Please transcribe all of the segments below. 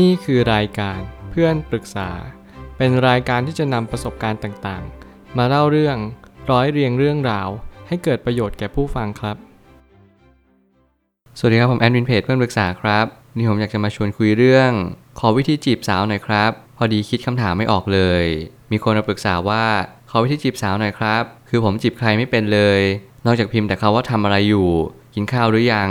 นี่คือรายการเพื่อนปรึกษา เป็นรายการที่จะนำประสบการณ์ต่างๆ มาเล่าเรื่องร้อยเรียงเรื่องราว ให้เกิดประโยชน์แก่ผู้ฟังครับ สวัสดีครับผมแอดมินเพจเพื่อนปรึกษาครับนนี่ผมอยากจะมาชวนคุยเรื่อง ขอวิธีจีบสาวหน่อยครับ พอดีคิดคำถามไม่ออกเลย มีคนมาปรึกษาว่าขอวิธีจีบสาวหน่อยครับ คือผมจีบใครไม่เป็นเลย นอกจากพิมพ์แต่เขาว่าทำอะไรอยู่ กินข้าวหรือยัง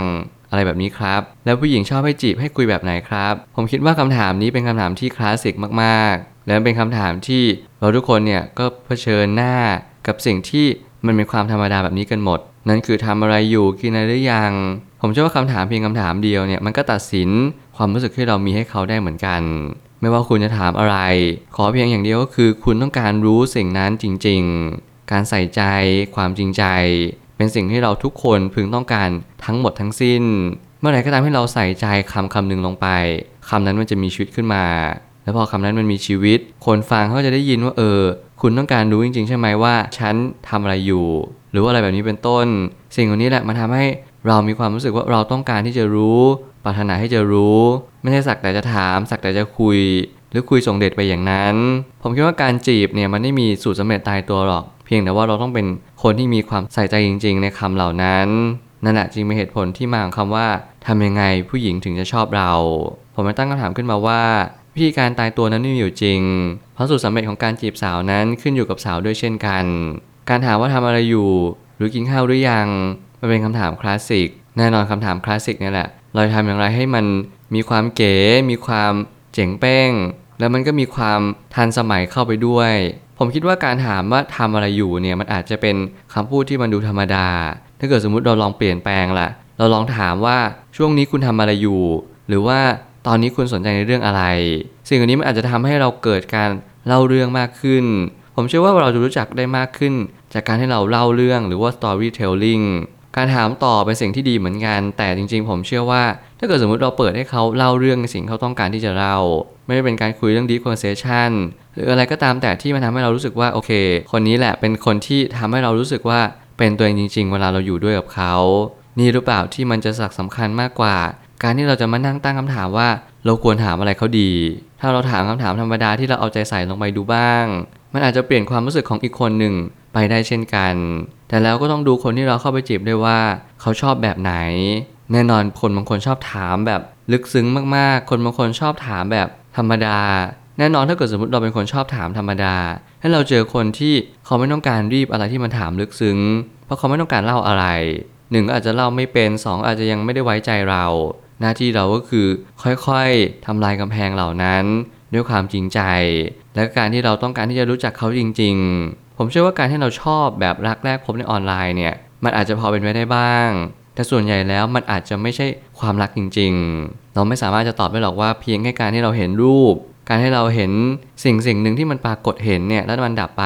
อะไรแบบนี้ครับ แล้วผู้หญิงชอบให้จีบให้คุยแบบไหนครับ ผมคิดว่าคำถามนี้เป็นคำถามที่คลาสสิกมากๆ และเป็นคำถามที่เราทุกคนเนี่ยก็เผชิญหน้ากับสิ่งที่มันเป็นความธรรมดาแบบนี้กันหมด นั่นคือทำอะไรอยู่กินอะไรหรือยัง ผมเชื่อว่าคำถามเพียงคำถามเดียวเนี่ยมันก็ตัดสินความรู้สึกที่เรามีให้เขาได้เหมือนกัน ไม่ว่าคุณจะถามอะไร ขอเพียงอย่างเดียวก็คือ คุณต้องการรู้สิ่งนั้นจริง ๆ การใส่ใจ ความจริงใจ เป็นสิ่งที่เราทุกคนพึงต้องการทั้งหมดทั้งสิ้น เมื่อไหร่ก็ตามที่เราใส่ใจคำคำหนึ่งลงไปคำนั้นมันจะมีชีวิตขึ้นมา แล้วพอคำนั้นมันมีชีวิต คนฟังเขาจะได้ยินว่าเออ คุณต้องการรู้จริง ๆ ใช่ไหมว่าฉันทำอะไรอยู่ หรือว่าอะไรแบบนี้เป็นต้น สิ่งเหล่านี้แหละมันทำให้เรามีความรู้สึกว่าเราต้องการที่จะรู้ปรารถนาให้จะรู้ ไม่ใช่สักแต่จะถาม สักแต่จะคุย หรือคุยส่งเดชไปอย่างนั้น ผมคิดว่าการจีบเนี่ยมันไม่มีสูตรสำเร็จตายตัวหรอก เพียงแต่ว่าเราต้องเป็นคนที่มีความใส่ใจจริง ๆ ในคำเหล่านั้นนั่นแหละจึงเป็นเหตุผลที่มาของคำว่าทำยังไงผู้หญิงถึงจะชอบเรา ผมเลยตั้งคำถามขึ้นมาว่าวิธีการตายตัวนั้นไม่มีอยู่จริง เพราะสูตรสำเร็จของการจีบสาวนั้นขึ้นอยู่กับสาวด้วยเช่นกัน การถามว่าทำอะไรอยู่ หรือกินข้าวหรือยัง มันเป็นคำถามคลาสสิก แน่นอนคำถามคลาสสิกนี่แหละ เราจะทำอย่างไรให้มันมีความเก๋ มีความเจ๋งเป้ง แล้วมันก็มีความทันสมัยเข้าไปด้วย ผมคิดว่าการถามว่าทำอะไรอยู่เนี่ยมันอาจจะเป็นคำพูดที่มันดูธรรมดา ถ้าเกิดสมมุติเราลองเปลี่ยนแปลงล่ะ เราลองถามว่าช่วงนี้คุณทำอะไรอยู่ หรือว่าตอนนี้คุณสนใจในเรื่องอะไร สิ่งเหล่านี้มันอาจจะทำให้เราเกิดการเล่าเรื่องมากขึ้น ผมเชื่อว่าเราจะรู้จักได้มากขึ้น จากการที่เราเล่าเรื่องหรือว่า storytelling การถามต่อเป็นสิ่งที่ดีเหมือนกัน แต่จริง ๆ ผมเชื่อว่า ถ้าเกิดสมมุติเราเปิดให้เขาเล่าเรื่องในสิ่งเขาต้องการที่จะเล่า ไม่ได้เป็นการคุยเรื่อง deep conversation หรืออะไรก็ตามแต่ที่มันทำให้เรารู้สึกว่าโอเค คนนี้แหละเป็นคนที่ทำให้เรารู้สึกว่าเป็นตัวเองจริง ๆ เวลาเราอยู่ด้วยกับเขา นี่หรือเปล่าที่มันจะสักสำคัญมากกว่า การที่เราจะมานั่งตั้งคำถามว่า เราควรถามอะไรเขาดี ถ้าเราถามคำถามธรรมดาที่เราเอาใจใส่ลงไปดูบ้าง มันอาจจะเปลี่ยนความรู้สึกของอีกคนหนึ่ง ไปได้เช่นกัน แต่แล้วก็ต้องดูคนที่เราเข้าไปจีบด้วยว่า เขาชอบแบบไหน แน่นอนคนบางคนชอบถามแบบลึกซึ้งมากๆ คนบางคนชอบถามแบบธรรมดา แน่นอนถ้าเกิดสมมติเราเป็นคนชอบถามธรรมดา ถ้าเราเจอคนที่เขาไม่ต้องการรีบอะไรที่มันถามลึกซึ้ง เพราะเขาไม่ต้องการเล่าอะไรหนึ่งอาจจะเล่าไม่เป็นสองอาจจะยังไม่ได้ไว้ใจเรา หน้าที่เราก็คือค่อยๆทำลายกำแพงเหล่านั้น ด้วยความจริงใจ และการที่เราต้องการที่จะรู้จักเขาจริง ๆ ผมเชื่อว่าการที่เราชอบแบบรักแรกพบในออนไลน์เนี่ย มันอาจจะพอเป็นไปได้บ้าง แต่ส่วนใหญ่แล้วมันอาจจะไม่ใช่ความรักจริง ๆ เราไม่สามารถจะตอบได้หรอกว่าเพียงแค่การที่เราเห็นรูป การให้เราเห็นสิ่งสิ่งหนึ่งที่มันปรากฏเห็นเนี่ยแล้วมันดับไป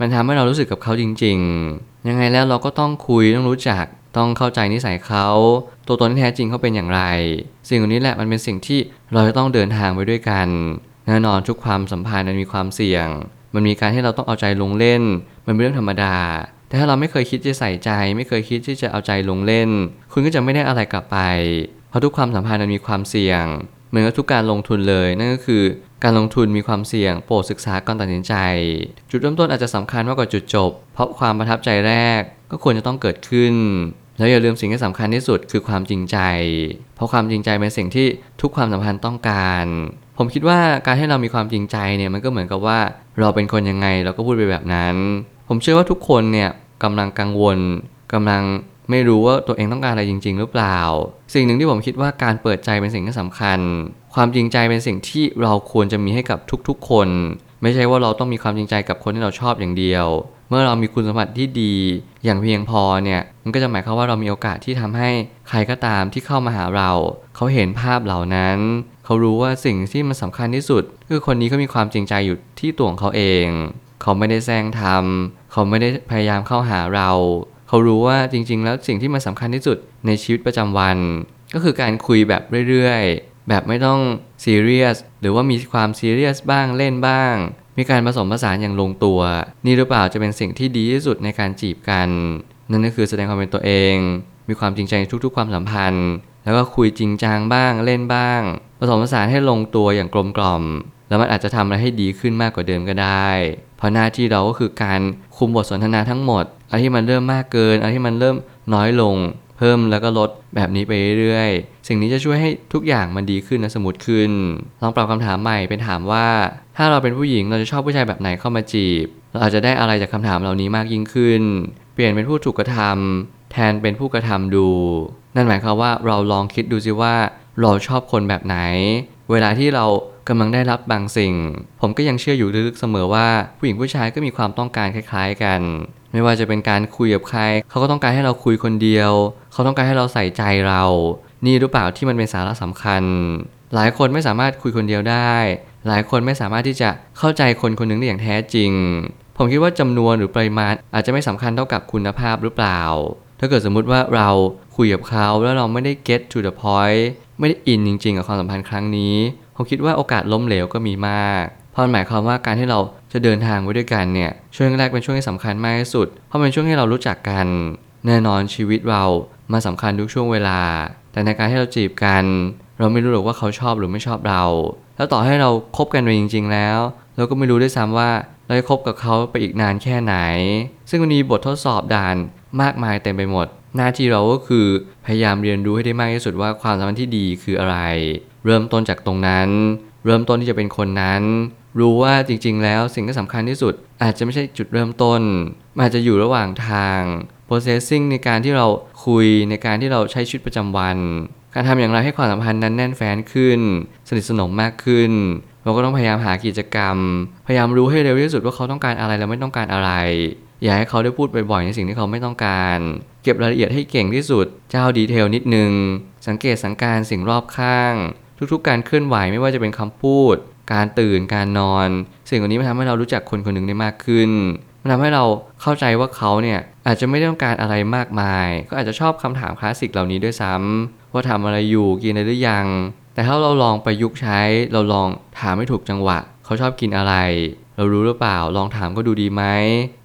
มันทำให้เรารู้สึกกับเขาจริง ๆ ยังไงแล้วเราก็ต้องคุยต้องรู้จักต้องเข้าใจนิสัยเขา ตัวตนที่แท้จริงเขาเป็นอย่างไร สิ่งนี้แหละมันเป็นสิ่งที่เราจะต้องเดินทางไปด้วยกัน แน่นอนทุกความสัมพันธ์มันมีความเสี่ยง มันมีการที่เราต้องเอาใจลงเล่น มันเป็นเรื่องธรรมดา แต่ถ้าเราไม่เคยคิดจะใส่ใจ ไม่เคยคิดที่จะเอาใจลงเล่น คุณก็จะไม่ได้อะไรกลับไป เพราะทุกความสัมพันธ์มันมีความเสี่ยง เหมือนกับทุกการลงทุนเลย นั่นก็คือการลงทุนมีความเสี่ยง โปรดศึกษาก่อนตัดสินใจ จุดเริ่มต้นอาจจะสำคัญมากกว่าจุดจบ เพราะความประทับใจแรกก็ควรจะต้องเกิดขึ้น แล้วอย่าลืมสิ่งที่สำคัญที่สุดคือความจริงใจ เพราะความจริงใจเป็นสิ่งที่ทุกความสัมพันธ์ต้องการ ผมคิดว่าการให้เรามีความจริงใจเนี่ยมันก็เหมือนกับว่าเราเป็นคนยังไงเราก็พูดไปแบบนั้น ผมเชื่อว่าทุกคนเนี่ยกำลังกังวลกำลังไม่รู้ว่าตัวเองต้องการอะไรจริง ๆ หรือเปล่า สิ่งหนึ่งที่ผมคิดว่าการเปิดใจเป็นสิ่งที่สำคัญ ความจริงใจเป็นสิ่งที่เราควรจะมีให้กับทุกๆคน ไม่ใช่ว่าเราต้องมีความจริงใจกับคนที่เราชอบอย่างเดียว มื่อเรามีคุณสมบัติที่ดีอย่างเพียงพอเนี่ยมันก็จะหมายความว่าเรามีโอกาสที่ทำให้ใครก็ตามที่เข้ามาหาเรา เขาเห็นภาพเหล่านั้น เขารู้ว่าสิ่งที่มันสำคัญที่สุด คือคนนี้เขามีความจริงใจอยู่ที่ตัวของเขาเอง เขาไม่ได้แซงทำเขาไม่ได้พยายามเข้าหาเรา เขารู้ว่าจริง ๆ แล้วสิ่งที่มันสำคัญที่สุดในชีวิตประจำวัน ก็คือการคุยแบบเรื่อยๆแบบไม่ต้องซีเรียสหรือว่ามีความซีเรียสบ้างเล่นบ้าง มีการผสมผสานอย่างลงตัว นี่หรือเปล่าจะเป็นสิ่งที่ดีที่สุดในการจีบกัน นั่นก็คือแสดงความเป็นตัวเอง มีความจริงใจในทุก ๆ ความสัมพันธ์ แล้วก็คุยจริงจังบ้างเล่นบ้าง ผสมผสานให้ลงตัวอย่างกลมกล่อม แล้วมันอาจจะทำอะไรให้ดีขึ้นมากกว่าเดิมก็ได้ เพราะหน้าที่เราก็คือการคุมบทสนทนาทั้งหมดอะไรที่มันเริ่มมากเกินอะไรที่มันเริ่มน้อยลง เพิ่มแล้วก็ลดแบบนี้ไปเรื่อยๆสิ่งนี้จะช่วยให้ทุกอย่างมันดีขึ้นและสมูทขึ้น ลองปรับคำถามใหม่เป็นถามว่า ถ้าเราเป็นผู้หญิงเราจะชอบผู้ชายแบบไหนเข้ามาจีบ เราอาจจะได้อะไรจากคำถามเหล่านี้มากยิ่งขึ้น เปลี่ยนเป็นผู้ถูกกระทำแทนเป็นผู้กระทำดู นั่นหมายความว่าเราลองคิดดูสิว่า เราชอบคนแบบไหน เวลาที่เรากำลังได้รับบางสิ่ง ผมก็ยังเชื่ออยู่ลึกๆเสมอว่า ผู้หญิงผู้ชายก็มีความต้องการคล้าย ๆ กัน ไม่ว่าจะเป็นการคุยกับใคร เขาก็ต้องการให้เราคุยคนเดียว เขาต้องการให้เราใส่ใจเรา นี่หรือเปล่าที่มันเป็นสาระสำคัญ หลายคนไม่สามารถคุยคนเดียวได้ หลายคนไม่สามารถที่จะเข้าใจคนคนหนึ่งได้อย่างแท้จริง ผมคิดว่าจำนวนหรือปริมาณอาจจะไม่สำคัญเท่ากับคุณภาพหรือเปล่า ถ้าเกิดสมมุติว่าเราคุยกับเขาแล้วเราไม่ได้ get to the point ไม่ได้อินจริง ๆ กับความสัมพันธ์ครั้งนี้ ผมคิดว่าโอกาสล้มเหลวก็มีมากเพราะหมายความว่าการที่เราจะเดินทางไปด้วยกันเนี่ยช่วงแรกเป็นช่วงที่สำคัญมากที่สุด เพราะเป็นช่วงที่เรารู้จักกัน แน่นอนชีวิตเรามาสำคัญทุกช่วงเวลา แต่ในการที่เราจีบกัน เราไม่รู้หรอกว่าเขาชอบหรือไม่ชอบเราแล้วต่อให้เราคบกันไปจริง ๆ แล้ว เราก็ไม่รู้ด้วยซ้ำว่าเราจะคบกับเขาไปอีกนานแค่ไหน ซึ่งมันมีบททดสอบด่านมากมายเต็มไปหมด หน้าที่เราก็คือพยายามเรียนรู้ให้ได้มากที่สุดว่าความสัมพันธ์ที่ดีคืออะไร เริ่มต้นจากตรงนั้น เริ่มต้นที่จะเป็นคนนั้น รู้ว่าจริง ๆ แล้วสิ่งที่สำคัญที่สุด อาจจะไม่ใช่จุดเริ่มต้นมันอาจจะอยู่ระหว่างทาง processing ในการที่เราคุยในการที่เราใช้ชีวิตประจำวัน การทำอย่างไรให้ความสัมพันธ์นั้นแน่นแฟ้นขึ้น สนิทสนมมากขึ้น เราก็ต้องพยายามหากิจกรรม พยายามรู้ให้เร็วที่สุดว่าเขาต้องการอะไรและไม่ต้องการอะไร อย่าให้เขาได้พูดบ่อยๆในสิ่งที่เขาไม่ต้องการ เก็บรายละเอียดให้เก่งที่สุด เจ้าดีเทลนิดนึง สังเกตสังการสิ่งรอบข้าง ทุกๆ การเคลื่อนไหวไม่ว่าจะเป็นคำพูด การตื่นการนอน สิ่งเหล่านี้มันทำให้เรารู้จักคนคนหนึ่งได้มากขึ้นมันทำให้เราเข้าใจว่าเขาเนี่ยอาจจะไม่ได้ต้องการอะไรมากมาย ก็อาจจะชอบคำถามคลาสสิกเหล่านี้ด้วยซ้ำ ว่าทำอะไรอยู่กินอะไรหรือยัง แต่ถ้าเราลองไปยุกใช้ เราลองถามให้ถูกจังหวะ เขาชอบกินอะไร เรารู้หรือเปล่า ลองถามก็ดูดีไหม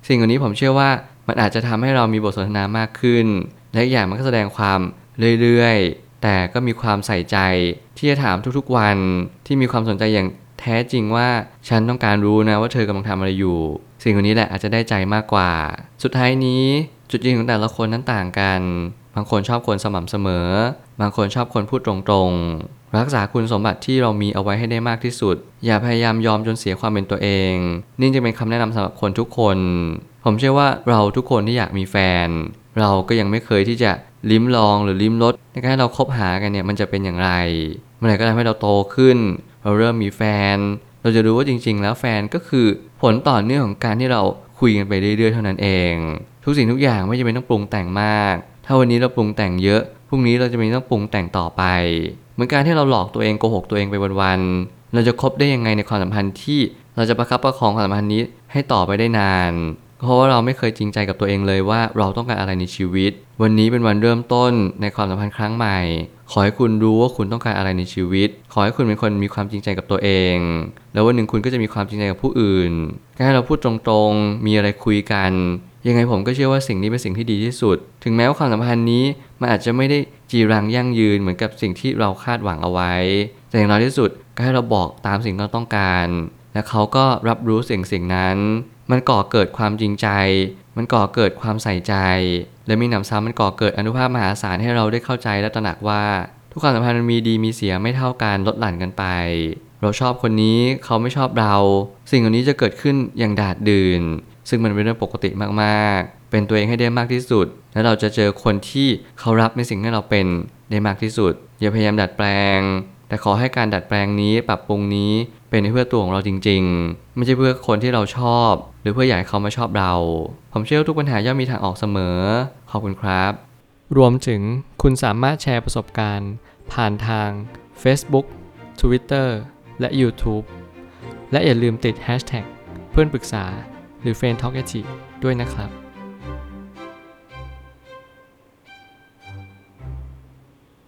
สิ่งเหล่านี้ผมเชื่อว่ามันอาจจะทำให้เรามีบทสนทนามากขึ้น และอีกอย่างมันก็แสดงความเรื่อยๆ แต่ก็มีความใส่ใจที่จะถามทุกๆวันที่มีความสนใจอย่างแท้จริงว่าฉันต้องการรู้นะว่าเธอกำลังทำอะไรอยู่ สิ่งเหล่านี้แหละอาจจะได้ใจมากกว่า สุดท้ายนี้จุดยืนของแต่ละคนนั้นต่างกัน บางคนชอบคนสม่ำเสมอ บางคนชอบคนพูดตรงๆ รักษาคุณสมบัติที่เรามีเอาไว้ให้ได้มากที่สุด อย่าพยายามยอมจนเสียความเป็นตัวเอง นี่จะเป็นคำแนะนำสำหรับคนทุกคน ผมเชื่อว่าเราทุกคนที่อยากมีแฟน เราก็ยังไม่เคยที่จะลิ้มลองหรือลิ้มรสในการให้เราคบหากันเนี่ยมันจะเป็นอย่างไร เมื่อไหร่ก็ทำให้เราโตขึ้น เราเริ่มมีแฟน เราจะรู้ว่าจริง ๆ แล้วแฟนก็คือผลต่อเนื่องของการที่เราคุยกันไปเรื่อยๆเท่านั้นเอง ทุกสิ่งทุกอย่างไม่จำเป็นต้องปรุงแต่งมาก ถ้าวันนี้เราปรุงแต่งเยอะ พรุ่งนี้เราจะมีต้องปรุงแต่งต่อไป เหมือนการที่เราหลอกตัวเองโกหกตัวเองไปวันๆเราจะคบได้ยังไงในความสัมพันธ์ที่เราจะประคับประคองความสัมพันธ์นี้ให้ต่อไปได้นาน เพราะว่าเราไม่เคยจริงใจกับตัวเองเลยว่าเราต้องการอะไรในชีวิต วันนี้เป็นวันเริ่มต้นในความสัมพันธ์ครั้งใหม่ ขอให้คุณรู้ว่าคุณต้องการอะไรในชีวิต ขอให้คุณเป็นคนมีความจริงใจกับตัวเอง แล้ววันหนึ่งคุณก็จะมีความจริงใจกับผู้อื่น การให้เราพูดตรงๆ มีอะไรคุยกัน ยังไงผมก็เชื่อว่าสิ่งนี้เป็นสิ่งที่ดีที่สุด ถึงแม้ว่าความสัมพันธ์นี้มันอาจจะไม่ได้จีรังยั่งยืนเหมือนกับสิ่งที่เราคาดหวังเอาไว้ แต่อย่างน้อยที่สุดก็ให้เราบอกตามสิ่งที่เราต้องการ และเขาก็รับรู้สิ่งสิ่งนั้น มันก่อเกิดความจริงใจ มันก่อเกิดความใส่ใจ และมีหนำซ้ำมันก่อเกิดอนุภาพมหาศาลให้เราได้เข้าใจและตระหนักว่า ทุกความสัมพันธ์มันมีดีมีเสียไม่เท่ากันลดหลั่นกันไป เราชอบคนนี้เขาไม่ชอบเรา สิ่งเหล่านี้จะเกิดขึ้นอย่างดาดดื่น ซึ่งมันเป็นเรื่องปกติมากๆ เป็นตัวเองให้ได้มากที่สุด แล้วเราจะเจอคนที่เขารับในสิ่งที่เราเป็นได้มากที่สุด อย่าพยายามดัดแปลง แต่ขอให้การดัดแปลงนี้ปรับปรุงนี้เป็นเพื่อตัวของเราจริง ๆ ไม่ใช่เพื่อคนที่เราชอบ หรือเพื่ออยากให้เขามาชอบเรา ผมเชื่อทุกปัญหาย่อมมีทางออกเสมอ ขอบคุณครับ รวมถึงคุณสามารถแชร์ประสบการณ์ ผ่านทาง Facebook Twitter และ YouTube และอย่าลืมติด Hashtag เพื่อนปรึกษา รือ f r ร e n d Talk ด้วยนะครับ